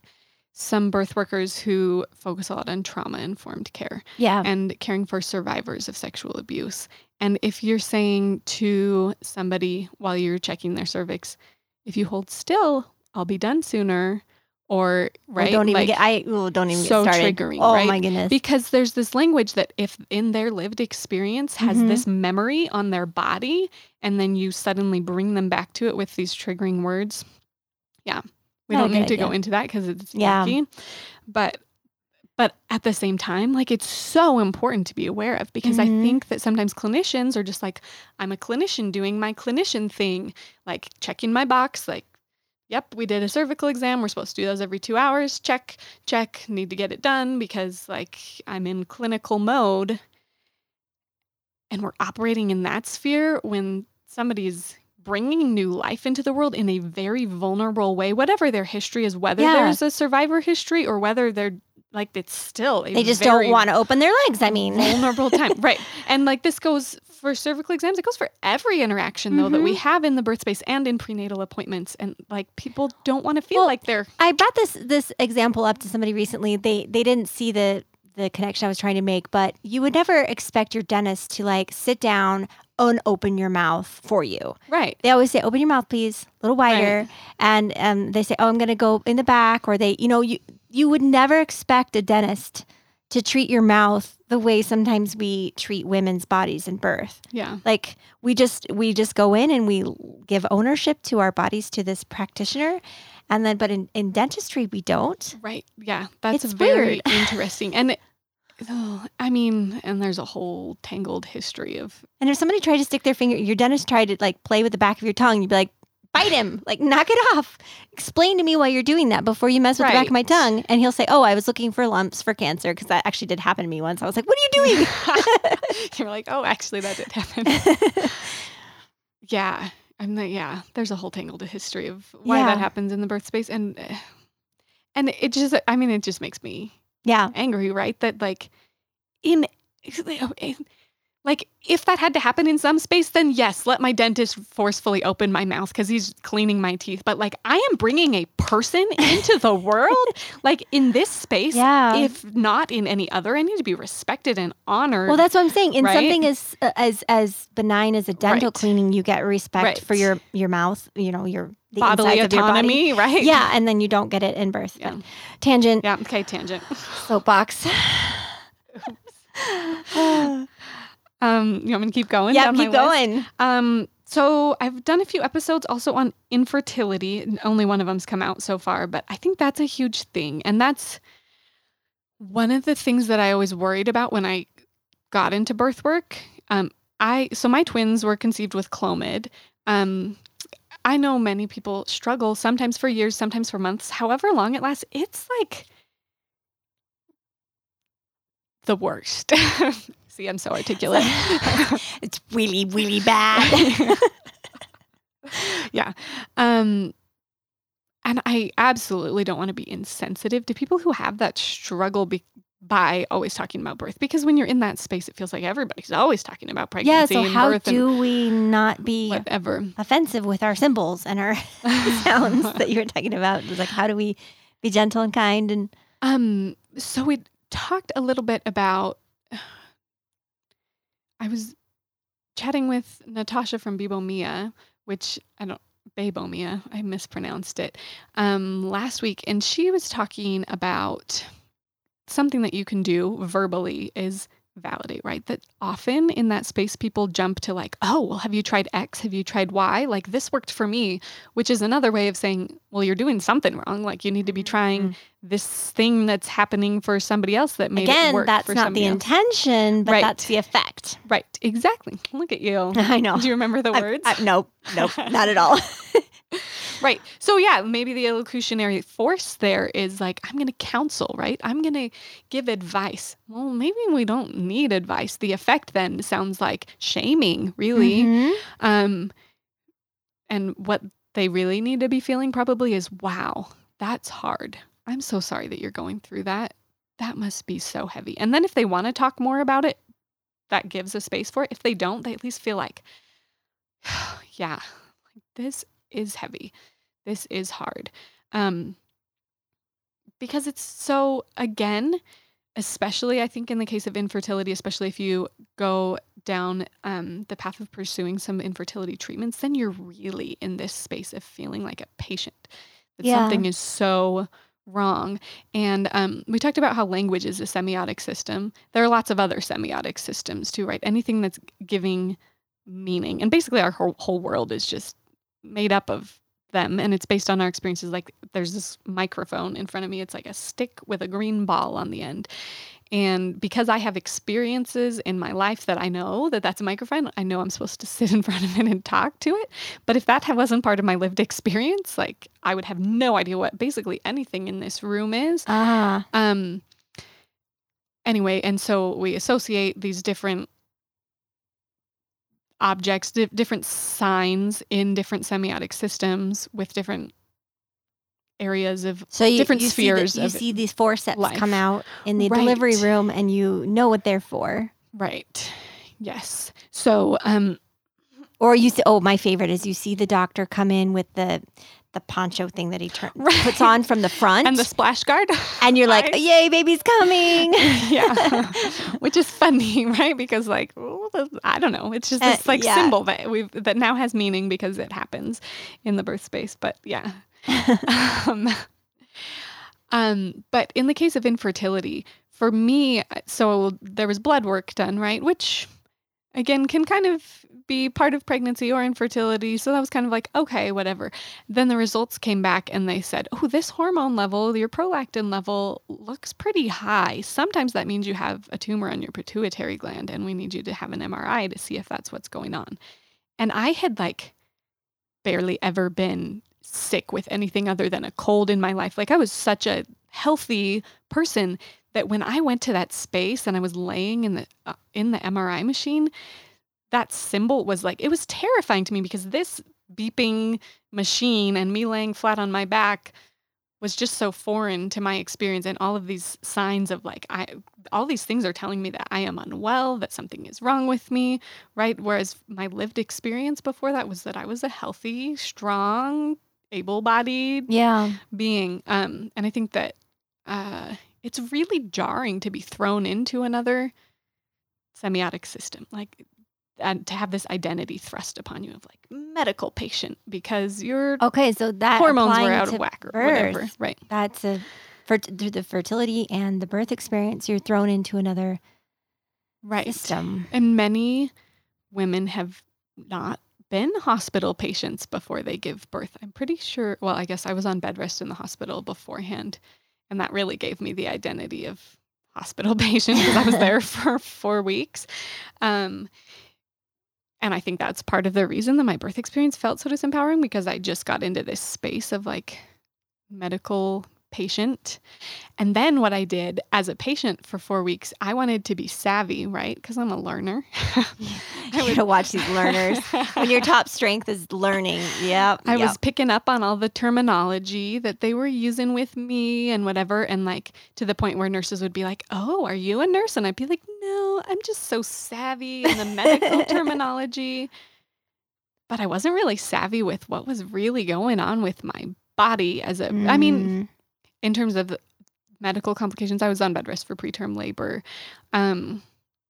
some birth workers who focus a lot on trauma informed care yeah and caring for survivors of sexual abuse. And if you're saying to somebody while you're checking their cervix, if you hold still, I'll be done sooner, or right don't even like, get. I ooh, don't even so get started. triggering, oh right? my goodness. because there's this language that if in their lived experience has Mhm. this memory on their body and then you suddenly bring them back to it with these triggering words yeah we don't need to go into that because it's Yeah. yucky but but at the same time like it's so important to be aware of because Mhm. i think that sometimes clinicians are just like i'm a clinician doing my clinician thing like checking my box like Yep, we did a cervical exam. We're supposed to do those every two hours. Check, check. Need to get it done because, like, I'm in clinical mode. And we're operating in that sphere when somebody's bringing new life into the world in a very vulnerable way, whatever their history is, whether Yeah. there's a survivor history or whether they're like, it's still a they just don't want to open their legs. I mean, vulnerable time. right. And like this goes for cervical exams, it goes for every interaction though that we Mhm. have in the birth space and in prenatal appointments. And like people don't want to feel Well, like they're I brought this this example up to somebody recently. They they didn't see the the connection I was trying to make, but you would never expect your dentist to like sit down and open your mouth for you. right. They always say, "Open your mouth, please, a little wider." Right. And um, they say, "Oh, I'm going to go in the back," or they, you know, you you would never expect a dentist to treat your mouth the way sometimes we treat women's bodies in birth. Yeah. Like we just we just go in and we give ownership to our bodies to this practitioner, and then but in, in dentistry we don't. Right. Yeah. That's It's very weird. interesting. And oh, I mean, and there's a whole tangled history of And if somebody tried to stick their finger, your dentist tried to like play with the back of your tongue, you'd be like, bite him, like knock it off. Explain to me why you're doing that before you mess with the back of my tongue. And he'll say, oh, I was looking for lumps for cancer because that actually did happen to me once. I was like, what are you doing? you're like, oh, actually, that did happen. yeah. I'm like, yeah, there's a whole tangled history of why Yeah. that happens in the birth space. And, eh, and it just, I mean, it just makes me yeah. angry, right? That like in like if that had to happen in some space, then yes, let my dentist forcefully open my mouth because he's cleaning my teeth. But like I am bringing a person into the world, like in this space. Yeah. If not in any other, I need to be respected and honored. Well, that's what I'm saying. In right? something as uh, as as benign as a dental Right. cleaning, you get respect for your your mouth. You know your the bodily insides of your body. autonomy, right? Yeah, and then you don't get it in birth. Yeah. Tangent Yeah. Okay. Tangent. soapbox. Um, you want me to keep going? yeah, keep going. Um, so I've done a few episodes also on infertility. Only one of them's come out so far, but I think that's a huge thing. And that's one of the things that I always worried about when I got into birth work. Um, I so my twins were conceived with Clomid. Um, I know many people struggle sometimes for years, sometimes for months, however long it lasts. It's like the worst. See, I'm so articulate. it's really really bad. yeah. Um and I absolutely don't want to be insensitive to people who have that struggle be- by always talking about birth because when you're in that space it feels like everybody's always talking about pregnancy yeah. So and how birth do we not be whatever. offensive with our symbols and our sounds that you were talking about? It was like how do we be gentle and kind and Um so we talked a little bit about I was chatting with Natasha from Bibomia, which I don't Babomia, I mispronounced it, um, last week, and she was talking about something that you can do verbally is validate, right? That often in that space, people jump to like, oh, well, have you tried X? Have you tried Y? Like this worked for me, which is another way of saying, well, you're doing something wrong. Like you need to be trying mm-hmm. This thing that's happening for somebody else that made it again work that's not the else. intention, but Right. that's the effect. Right, exactly. Look at you. I know. Do you remember the I- words? I- nope, nope, not at all. Right. So yeah, maybe the illocutionary force there is like I'm going to counsel, right? I'm going to give advice. Well, maybe we don't need advice. The effect then sounds like shaming, really. Mhm. Um and what they really need to be feeling probably is wow, that's hard. I'm so sorry that you're going through that. That must be so heavy. And then if they want to talk more about it, that gives a space for it. If they don't, they at least feel like yeah, this is heavy. This is hard. Um because it's so again, especially I think in the case of infertility, especially if you go down um, the path of pursuing some infertility treatments, then you're really in this space of feeling like a patient. That Yeah. something is so wrong. And um, we talked about how language is a semiotic system. There are lots of other semiotic systems too, right? Anything that's giving meaning. And basically, our whole, whole world is just made up of them and it's based on our experiences like there's this microphone in front of me it's like a stick with a green ball on the end and because i have experiences in my life that i know that that's a microphone i know i'm supposed to sit in front of it and talk to it but if that wasn't part of my lived experience like i would have no idea what basically anything in this room is Ah. um anyway and so we associate these different objects di- different signs in different semiotic systems with different areas of So you, different you spheres See the, you see these forceps life. come out in the delivery room, and you know what they're for. right yes so um Or you see, oh, my favorite is you see the doctor come in with the the poncho thing that he turn, Right. puts on from the front, and the splash guard and you're like, Right? "Yay, baby's coming!" yeah which is funny right because like i don't know it's just Uh, this like yeah. symbol that we've that now has meaning because it happens in the birth space but yeah um, um, but in the case of infertility, for me, so there was blood work done, right? Which again can kind of be part of pregnancy or infertility. So that was kind of like, okay, whatever. Then the results came back and they said, oh, this hormone level, your prolactin level looks pretty high. Sometimes that means you have a tumor on your pituitary gland and we need you to have an MRI to see if that's what's going on. And I had like barely ever been sick with anything other than a cold in my life. Like I was such a healthy person that when I went to that space and I was laying in the uh, in the MRI machine, that symbol was like it was terrifying to me because this beeping machine and me laying flat on my back was just so foreign to my experience and all of these signs of like I all these things are telling me that I am unwell, that something is wrong with me, right? Whereas my lived experience before that was that I was a healthy, strong, able-bodied yeah, being. Um, and I think that uh, it's really jarring to be thrown into another semiotic system, like and to have this identity thrust upon you of like medical patient because your okay. So that hormones were out of whack or whatever, right? That's a for through the fertility and the birth experience, you're thrown into another Right. system. And many women have not been hospital patients before they give birth. I'm pretty sure. Well, I guess I was on bed rest in the hospital beforehand, and that really gave me the identity of hospital patient because I was there for four weeks. Um, and I think that's part of the reason that my birth experience felt so disempowering because I just got into this space of like medical patient. And then what I did as a patient for four weeks, I wanted to be savvy, right? Because I'm a learner. I would- gotta watch these learners. when your top strength is learning. Yep. I yep. was picking up on all the terminology that they were using with me and whatever. And like to the point where nurses would be like, Oh, are you a nurse? And I'd be like, No, I'm just so savvy in the medical terminology. But I wasn't really savvy with what was really going on with my body as a, I mean, Mm. In terms of medical complications, I was on bed rest for preterm labor. Um,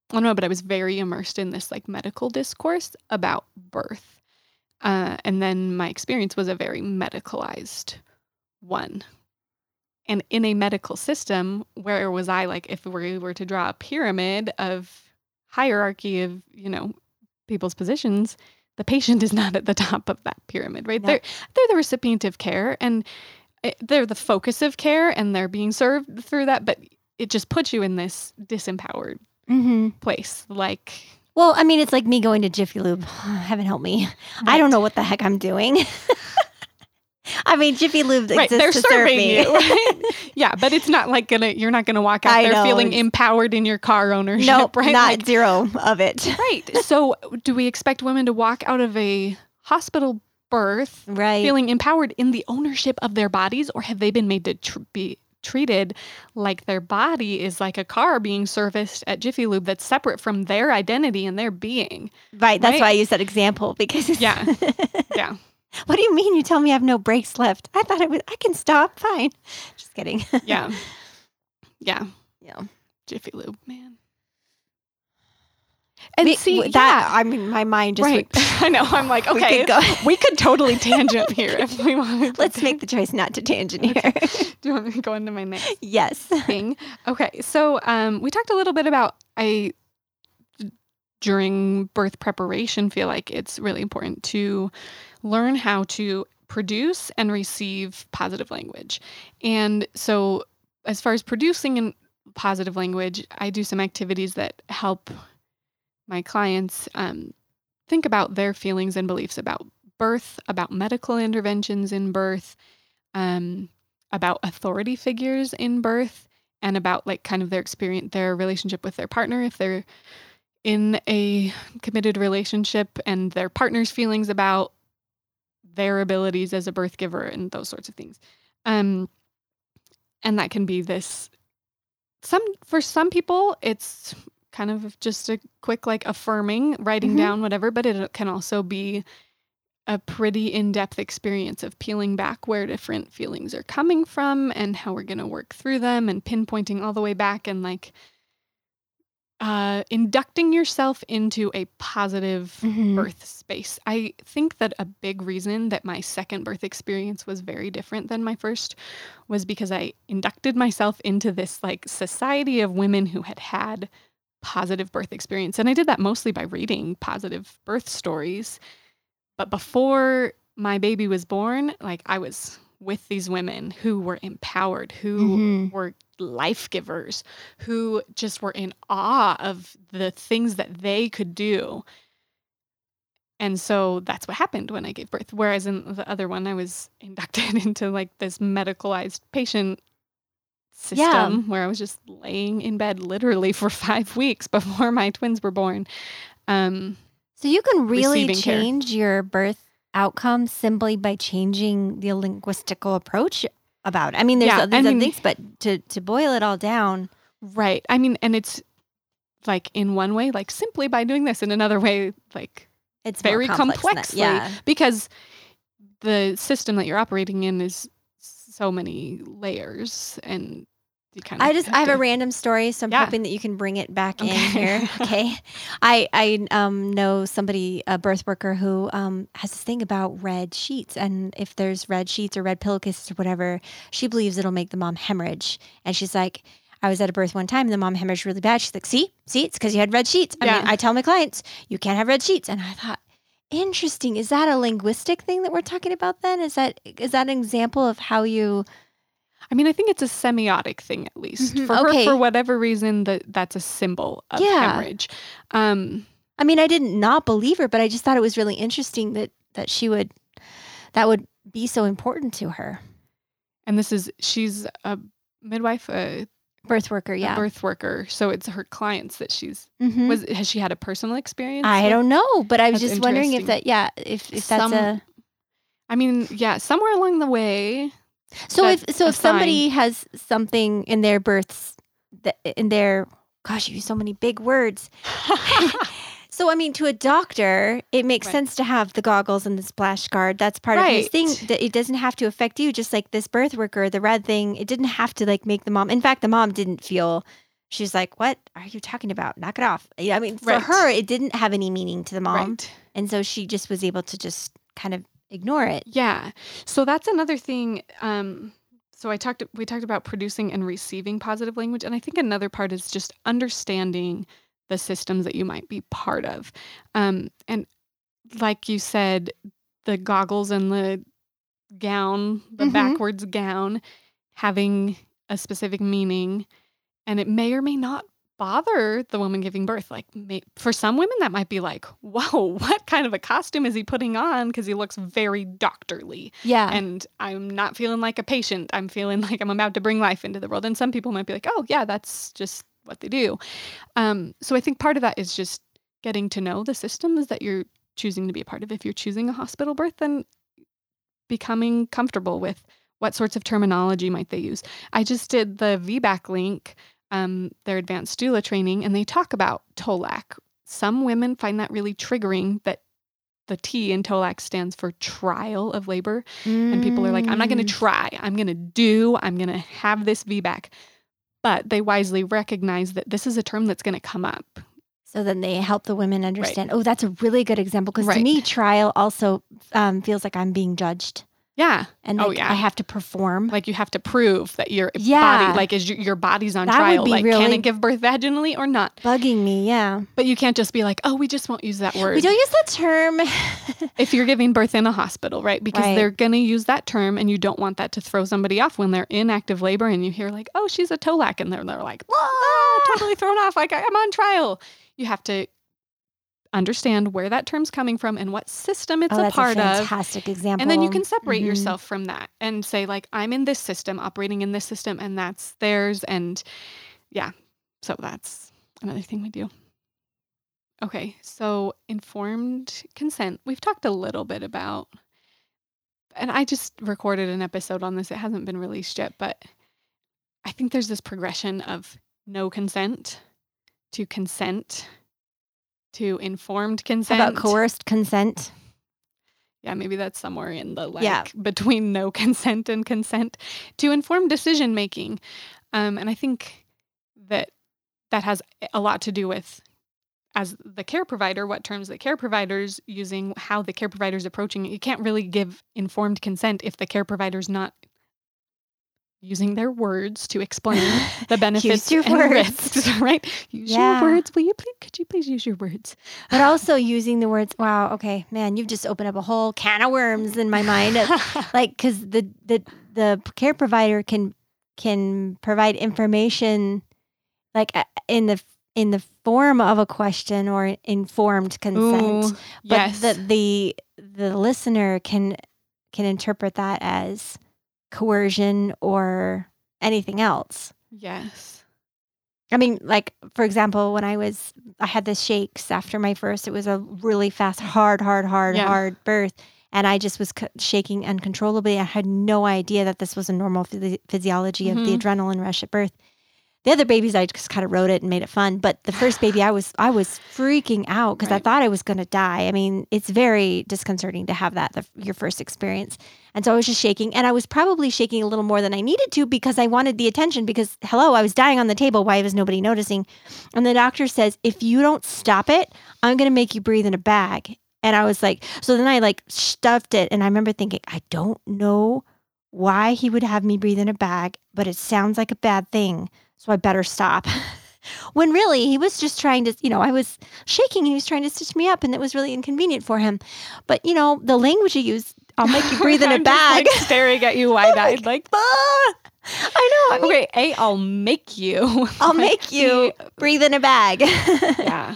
I don't know, but I was very immersed in this like medical discourse about birth. Uh, and then my experience was a very medicalized one. And in a medical system, where was I like, if we were to draw a pyramid of hierarchy of, you know, people's positions, the patient is not at the top of that pyramid, right? No. They're they're the recipient of care and it, they're the focus of care and they're being served through that, but it just puts you in this disempowered Mhm. place. Like Well, I mean, it's like me going to Jiffy Lube. Heaven help me. I don't know what the heck I'm doing. I mean, Jiffy Lube right, exists they're to serve me. you. Right? yeah, but it's not like gonna you're not gonna walk out I there know, feeling empowered in your car ownership, nope, right? not Like- zero of it. right. So do we expect women to walk out of a hospital birth Right. feeling empowered in the ownership of their bodies, or have they been made to tr- be treated like their body is like a car being serviced at Jiffy Lube that's separate from their identity and their being? right. That's right? why I use that example because Yeah. Yeah. what do you mean you tell me I have no brakes left? I thought I was I can stop. Fine. Just kidding. Yeah. Yeah. yeah. Jiffy Lube, man. And Me- see that yeah, I mean, my mind just right. went. I know. I'm like, We okay, could go- we could totally tangent here if we wanted. to Let's make the choice not to tangent here. Do you want me to go into my next yes. thing? Okay, so um, we talked a little bit about I during birth preparation feel like it's really important to learn how to produce and receive positive language. And so as far as producing and positive language, I do some activities that help my clients um, think about their feelings and beliefs about birth, about medical interventions in birth, um, about authority figures in birth, and about like kind of their experience, their relationship with their partner, if they're in a committed relationship, and their partner's feelings about their abilities as a birth giver and those sorts of things. Um, and that can be this some for some people it's kind of just a quick like affirming writing Mhm. down whatever but it can also be a pretty in-depth experience of peeling back where different feelings are coming from and how we're going to work through them and pinpointing all the way back and like uh inducting yourself into a positive Mhm. birth space. I think that a big reason that my second birth experience was very different than my first was because I inducted myself into this like society of women who had had positive birth experience. And I did that mostly by reading positive birth stories. But before my baby was born, like I was with these women who were empowered, who Mhm. were life givers, who just were in awe of the things that they could do. And so that's what happened when I gave birth. Whereas in the other one, I was inducted into like this medicalized patient system Yeah. where I was just laying in bed literally for five weeks before my twins were born. Um, So you can really Receiving care. change your birth outcome simply by changing the linguistical approach about it. I mean, there's Yeah, other I mean- things, but to to boil it all down, right. I mean, and it's like in one way, like simply by doing this, in another way, like it's very complex complexly Yeah. because the system that you're operating in is so many layers and you kind of I just I have a random story, so I'm Yeah. hoping that you can bring it back in here. Okay. I I um know somebody, a birth worker who um has this thing about red sheets. And if there's red sheets or red pillowcases or whatever, she believes it'll make the mom hemorrhage. And she's like, I was at a birth one time and the mom hemorrhaged really bad. She's like, see, see, it's because you had red sheets. I mean, Yeah. I tell my clients, you can't have red sheets. And I thought, interesting. Is that a linguistic thing that we're talking about then? Is that is that an example of how you I mean, I think it's a semiotic thing at least. Mhm, For okay. her, for whatever reason, that that's a symbol of Yeah. hemorrhage. Um, I mean, I didn't not believe her, but I just thought it was really interesting that that she would that would be so important to her. and this is she's a midwife, a, Birth worker, yeah. birth worker, so it's her clients that she's Mhm. was. Has she had a personal experience? I with- don't know, but I was That's just wondering if that, yeah, if if that's Some- a I mean, yeah, somewhere along the way. so if so if somebody has something in their births that in their gosh, you use so many big words. So I mean, to a doctor, it makes Right. sense to have the goggles and the splash guard. That's part of his thing. That it doesn't have to affect you. Just like this birth worker, the red thing, it didn't have to like make the mom. In fact, the mom didn't feel. She's like, "What are you talking about? Knock it off." I mean, for Right. her, it didn't have any meaning to the mom, right. and so she just was able to just kind of ignore it. Yeah. So that's another thing. Um, so I talked we talked about producing and receiving positive language. And I think another part is just understanding the systems that you might be part of. Um, and like you said, the goggles and the gown, the Mhm. backwards gown, having a specific meaning, and it may or may not bother the woman giving birth. Like may, for some women, that might be like, "Whoa, what kind of a costume is he putting on?" Because he looks very doctorly, Yeah, and I'm not feeling like a patient. I'm feeling like I'm about to bring life into the world. And some people might be like, "Oh, yeah, that's just what they do." Um, so I think part of that is just getting to know the systems that you're choosing to be a part of. If you're choosing a hospital birth, then becoming comfortable with what sorts of terminology might they use. I just did the VBAC link, um, their advanced doula training, and they talk about TOLAC. Some women find that really triggering that the T in TOLAC stands for trial of labor. And people are like, I'm not going to Mm. try. I'm going to do. I'm going to have this VBAC. But they wisely recognize that this is a term that's going to come up. So then they help the women understand. Oh, that's a really good example because to me, trial also um, feels like I'm being judged, Yeah. and Oh, yeah. I have to perform. Like you have to prove that your Yeah. body, like, is your, your body's on That would trial? be Like, can it give birth vaginally or not? bugging me, yeah. But you can't just be like, oh, we just won't use that word. We don't use that term. if you're giving birth in a hospital, right? Because Right. they're going to use that term and you don't want that to throw somebody off when they're in active labor and you hear like, oh, she's a tolac and they're, they're like, ah, totally thrown off. Like I'm on trial. You have to understand where that term's coming from and what system it's oh, a that's part a of. fantastic example. And then you can separate Mhm. yourself from that and say, like, I'm in this system, operating in this system, and that's theirs. And yeah, so that's another thing we do. Okay, so informed consent, we've talked a little bit about, and I just recorded an episode on this. It hasn't been released yet, but I think there's this progression of no consent to consent to informed How consent. about coerced consent. Yeah, maybe that's somewhere in the like Yeah. between no consent and consent to inform decision making. Um, and I think that that has a lot to do with as the care provider, what terms the care provider's using, how the care provider's approaching it. You can't really give informed consent if the care provider's not using their words to explain the benefits and words. risks, right? Use Yeah. your words. Will you please could you please use your words? But also using the words, wow, okay, man, you've just opened up a whole can of worms in my mind. like, because the, the, the care provider can, can provide information like in the, in the form of a question or informed consent. Ooh, but yes. the, the, the listener can, can interpret that as coercion or anything else. yes. I mean, like for example, when I was, I had the shakes after my first. It was a really fast, hard, hard, hard, Yeah. hard birth, and I just was c- shaking uncontrollably. I had no idea that this was a normal physi- physiology of the Mhm. adrenaline rush at birth. The other babies, I just kind of wrote it and made it fun. But the first baby, I was, I was freaking out because I thought I was going to die. I mean, it's very disconcerting to have that the, your first experience. And so I was just shaking, and I was probably shaking a little more than I needed to because I wanted the attention. Because hello, I was dying on the table. Why was nobody noticing? And the doctor says, if you don't stop it, I'm going to make you breathe in a bag. And I was like, so then I like stuffed it, and I remember thinking, I don't know why he would have me breathe in a bag, but it sounds like a bad thing, so I better stop. when really he was just trying to, you know, I was shaking and he was trying to stitch me up, and it was really inconvenient for him. But you know, the language he used, I'll make you breathe in a bag. Just, like, staring at you wide eyed, like, Ah, I know. I mean, okay, A, I'll make you. I'll make you breathe in a bag. yeah.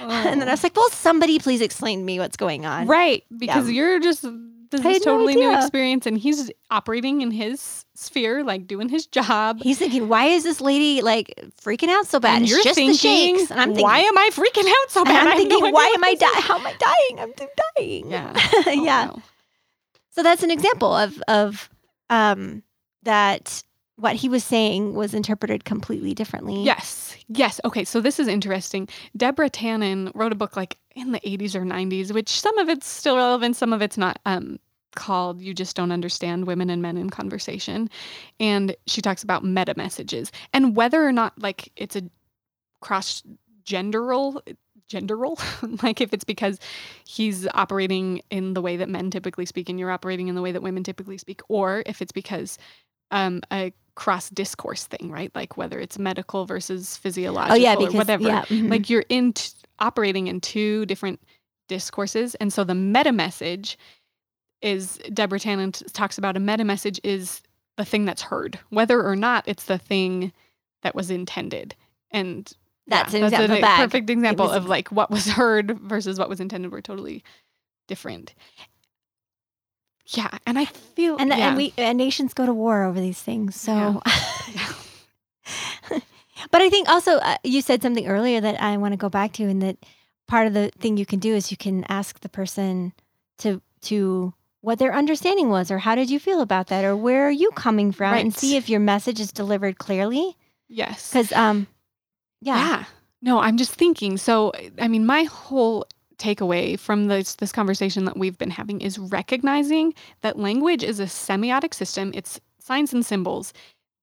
And then I was like, well, somebody please explain to me what's going on. right. Because you're just, this is had no totally new experience. And he's operating in his sphere, like doing his job. He's thinking, why is this lady like freaking out so bad? and It's you're just thinking, the shakes. And I'm thinking, why am I freaking out so bad? I'm have no thinking, why am I dying? How am I dying? I'm dying. Yeah. Oh, yeah. So that's an example of of um that what he was saying was interpreted completely differently. Yes. Yes. Okay. So this is interesting. Deborah Tannen wrote a book like in the 80s or 90s, which some of it's still relevant, some of it's not. Um, called "You Just Don't Understand Women and Men in Conversation," and she talks about meta messages and whether or not like it's a cross genderal genderal like if it's because he's operating in the way that men typically speak and you're operating in the way that women typically speak or if it's because um a cross discourse thing right like whether it's medical versus physiological Oh yeah, or whatever yeah, mhm. like you're in t- operating in two different discourses and so the meta message is deborah tannen t- talks about a meta message is the thing that's heard whether or not it's the thing that was intended and That's yeah, an example. a perfect example was of like what was heard versus what was intended were totally different yeah and i feel and yeah. and we and nations go to war over these things. So, Yeah. but I think also uh, you said something earlier that I want to go back to, and that part of the thing you can do is you can ask the person to to what their understanding was, or how did you feel about that, or where are you coming from, and see if your message is delivered clearly. yes Because um, yeah, Yeah. No, I'm just thinking. So, I mean, my whole takeaway from this this conversation that we've been having is recognizing that language is a semiotic system. It's signs and symbols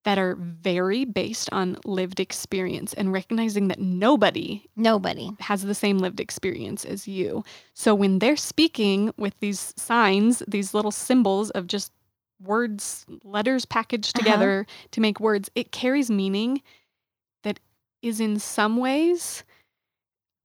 that are very based on lived experience and recognizing that nobody Nobody. has the same lived experience as you. So when they're speaking with these signs, these little symbols of just words, letters packaged Uh-huh. together to make words, it carries meaning that is in some ways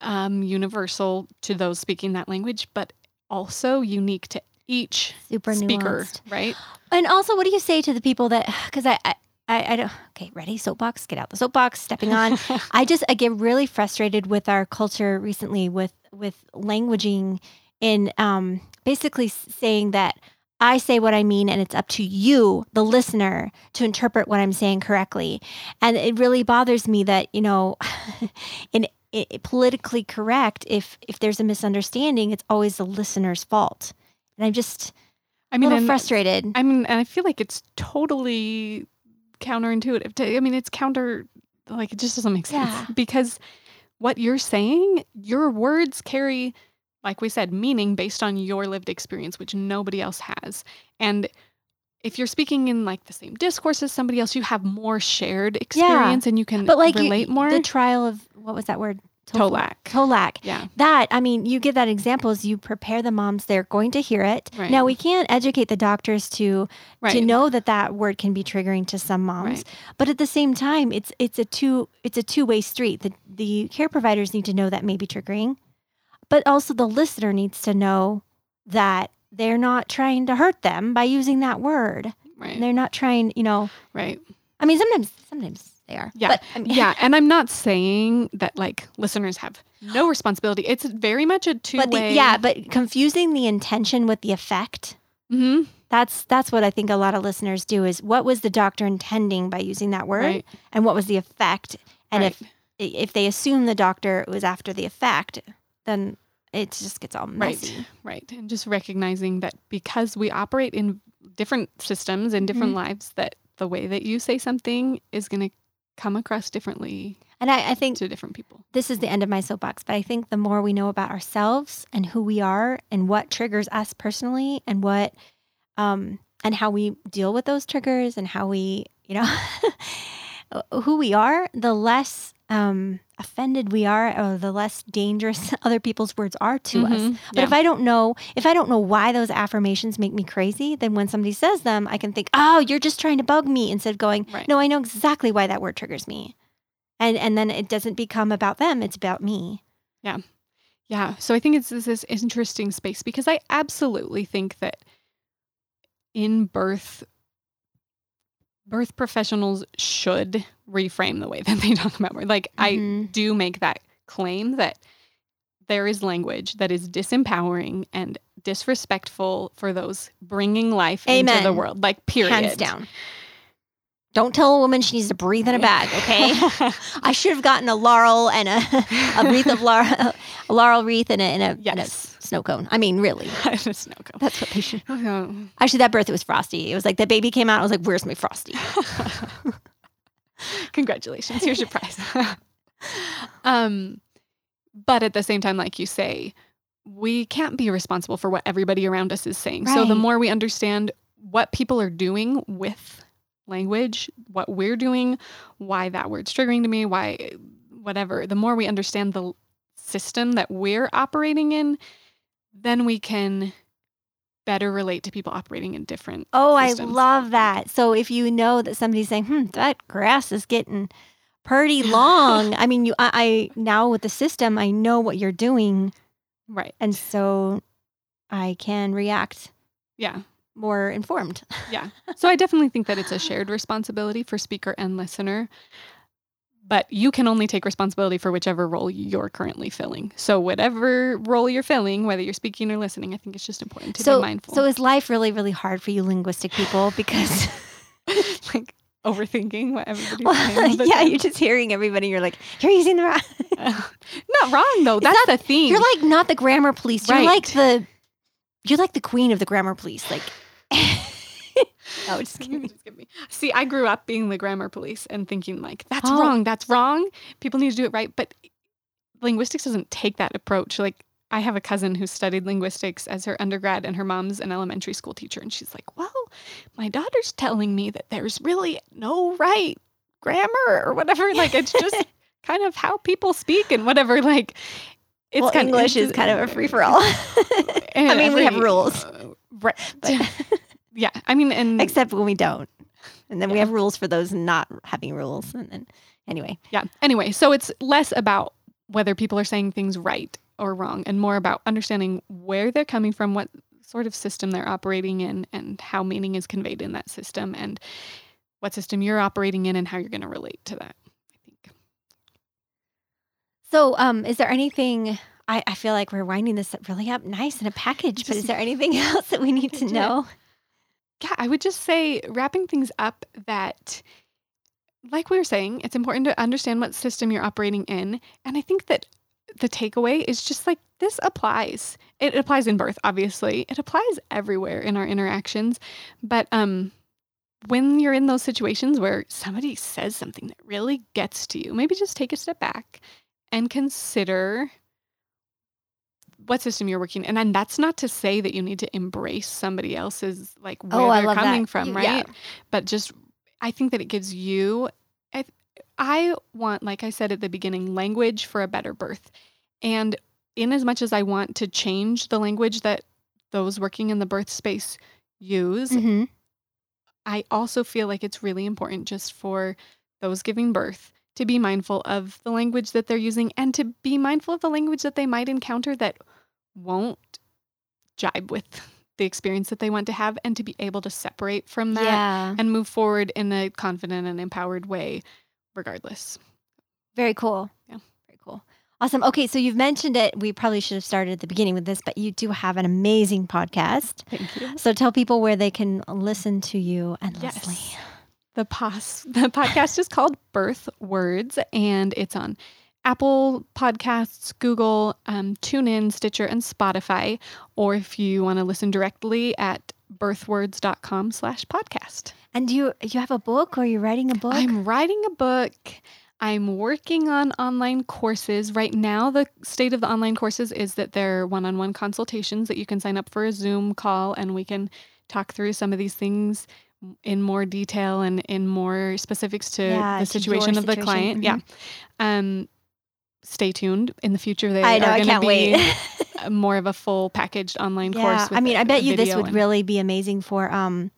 um, universal to those speaking that language, but also unique to each Super speaker, nuanced. right? And also, what do you say to the people that? Because I, I, I, I don't. Okay, ready? Soapbox. Get out the soapbox. Stepping on. I just I get really frustrated with our culture recently with with languaging in um basically saying that I say what I mean and it's up to you the listener to interpret what I'm saying correctly. And it really bothers me that, you know, in i i- politically correct if if there's a misunderstanding it's always the listener's fault. And I'm just i mean little and- frustrated. I mean, and I feel like it's totally counterintuitive. To, I mean, it's counter, like, it just doesn't make sense Yeah. because what you're saying, your words carry, like we said, meaning based on your lived experience, which nobody else has. And if you're speaking in like the same discourse as somebody else, you have more shared experience and you can But like you- relate more. the trial of what was that word? TOLAC. TOLAC. yeah. That I mean, you give that example examples. You prepare the moms; they're going to hear it. Right. Now we can't educate the doctors to Right. to know that that word can be triggering to some moms. Right. But at the same time, it's it's a two it's a two way street. The the care providers need to know that may be triggering, but also the listener needs to know that they're not trying to hurt them by using that word. Right. And they're not trying, you know. Right. I mean, sometimes sometimes they are. Yeah. But, I mean, yeah. And I'm not saying that like listeners have no responsibility. It's very much a two But the, way. yeah, but confusing the intention with the effect. hmm That's that's what I think a lot of listeners do is what was the doctor intending by using that word Right. and what was the effect? And Right. if if they assume the doctor was after the effect, then it just gets all Right. messy. Right. And just recognizing that because we operate in different systems and different Mm-hmm. lives, that the way that you say something is going to come across differently And I, I think to different people. this is the end of my soapbox, but I think the more we know about ourselves and who we are and what triggers us personally and what um and how we deal with those triggers and how we, you know, who we are, the less um offended we are or the less dangerous other people's words are to us. Mhm. But Yeah. if I don't know, if I don't know why those affirmations make me crazy, then when somebody says them, I can think, "Oh, you're just trying to bug me," instead of going, Right. "No, I know exactly why that word triggers me." And and then it doesn't become about them; it's about me. Yeah. Yeah. So I think it's this, this interesting space because I absolutely think that in birth, birth professionals should reframe the way that they talk about words. Like I Mhm. do make that claim that there is language that is disempowering and disrespectful for those bringing life into the world. Like period. hands down. Don't tell a woman she needs to breathe in a bag, okay? I should have gotten a laurel and a, a wreath of laurel, a laurel wreath and a, and a, and a snow cone. I mean, really, a snow cone. that's what they should. Oh, Actually, that birth it was frosty. It was like the baby came out. I was like, "Where's my frosty?" Congratulations, here's your prize. um, but at the same time, like you say, we can't be responsible for what everybody around us is saying. So the more we understand what people are doing with language, what we're doing, why that word's triggering to me, why whatever, the more we understand the system that we're operating in, then we can better relate to people operating in different Oh, I love that. So if you know that somebody's saying, "Hmm, that grass is getting pretty long," I mean, you, I, I now with the system, I know what you're doing, right. and so I can react Yeah. More informed. Yeah. So I definitely think that it's a shared responsibility for speaker and listener. But you can only take responsibility for whichever role you're currently filling. So whatever role you're filling, whether you're speaking or listening, I think it's just important to so, be mindful. so is life really, really hard for you linguistic people? Because like overthinking what everybody's well, saying. yeah, time. you're just hearing everybody. You're like, you're using the wrong. not wrong though. That's not, the theme. You're like not the grammar police. You're like the, you're like the queen of the grammar police. Like, no, just kidding. Just give me- See, I grew up being the grammar police and thinking like that's Oh. wrong, that's wrong. People need to do it right, but linguistics doesn't take that approach. Like I have a cousin who studied linguistics as her undergrad, and her mom's an elementary school teacher. And she's like, Well, my daughter's telling me that there's really no right grammar or whatever. Like, it's just kind of how people speak and whatever. Like, it's well, kind English of, is kind of a free for all. I mean, we have rules. Uh, right. Yeah. I mean, and except when we don't. And then yeah. we have rules for those not having rules. And then, anyway. Yeah. Anyway, so it's less about whether people are saying things right or wrong and more about understanding where they're coming from, what sort of system they're operating in, and how meaning is conveyed in that system, and what system you're operating in, and how you're going to relate to that. I think. So, um, is there anything? I, I feel like we're winding this up really up nice in a package, but is there anything else that we need to know? Yeah, I would just say wrapping things up that like we were saying, it's important to understand what system you're operating in. And I think that the takeaway is just like this applies. It applies in birth, obviously. It applies everywhere in our interactions. But um when you're in those situations where somebody says something that really gets to you, maybe just take a step back and consider what system you're working in. And that's not to say that you need to embrace somebody else's like where oh, they're coming that. from, right? Yeah. But just I think that it gives you I, I want, like I said at the beginning, language for a better birth. And in as much as I want to change the language that those working in the birth space use, mm-hmm. I also feel like it's really important just for those giving birth to be mindful of the language that they're using and to be mindful of the language that they might encounter that won't jibe with the experience that they want to have and to be able to separate from that yeah. and move forward in a confident and empowered way regardless. Very cool. Yeah. Very cool. Awesome. Okay, so you've mentioned it. We probably should have started at the beginning with this, but you do have an amazing podcast. Thank you. So tell people where they can listen to you and yes. Leslie. The pos the podcast is called Birth Words and it's on Apple Podcasts, Google, um, TuneIn, Stitcher, and Spotify. Or if you want to listen directly at birthwords.com slash podcast. And do you, you have a book or you're writing a book? I'm writing a book. I'm working on online courses. Right now, the state of the online courses is that they're one on one consultations that you can sign up for a Zoom call and we can talk through some of these things in more detail and in more specifics to yeah, the situation of the client. Mm-hmm. Yeah. Um, stay tuned in the future. They I know, are going to be more of a full packaged online yeah. course. I mean, I bet you this would and... really be amazing for um,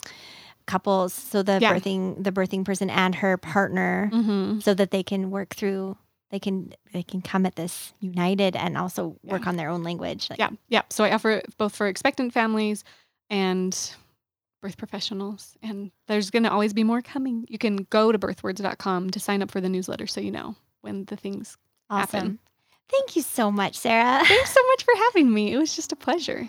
couples. So the yeah. birthing, the birthing person and her partner, mm-hmm. so that they can work through. They can they can come at this united and also work yeah. on their own language. Like, yeah, yeah. So I offer both for expectant families and birth professionals. And there's going to always be more coming. You can go to birthwords.com to sign up for the newsletter so you know when the things Awesome. Happen. Thank you so much, Sarah. Thanks so much for having me. It was just a pleasure.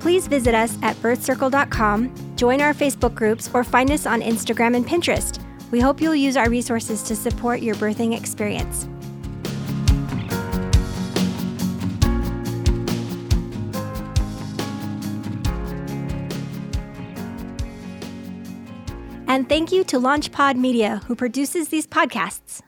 Please visit us at birthcircle.com, join our Facebook groups, or find us on Instagram and Pinterest. We hope you'll use our resources to support your birthing experience. And thank you to LaunchPod Media, who produces these podcasts.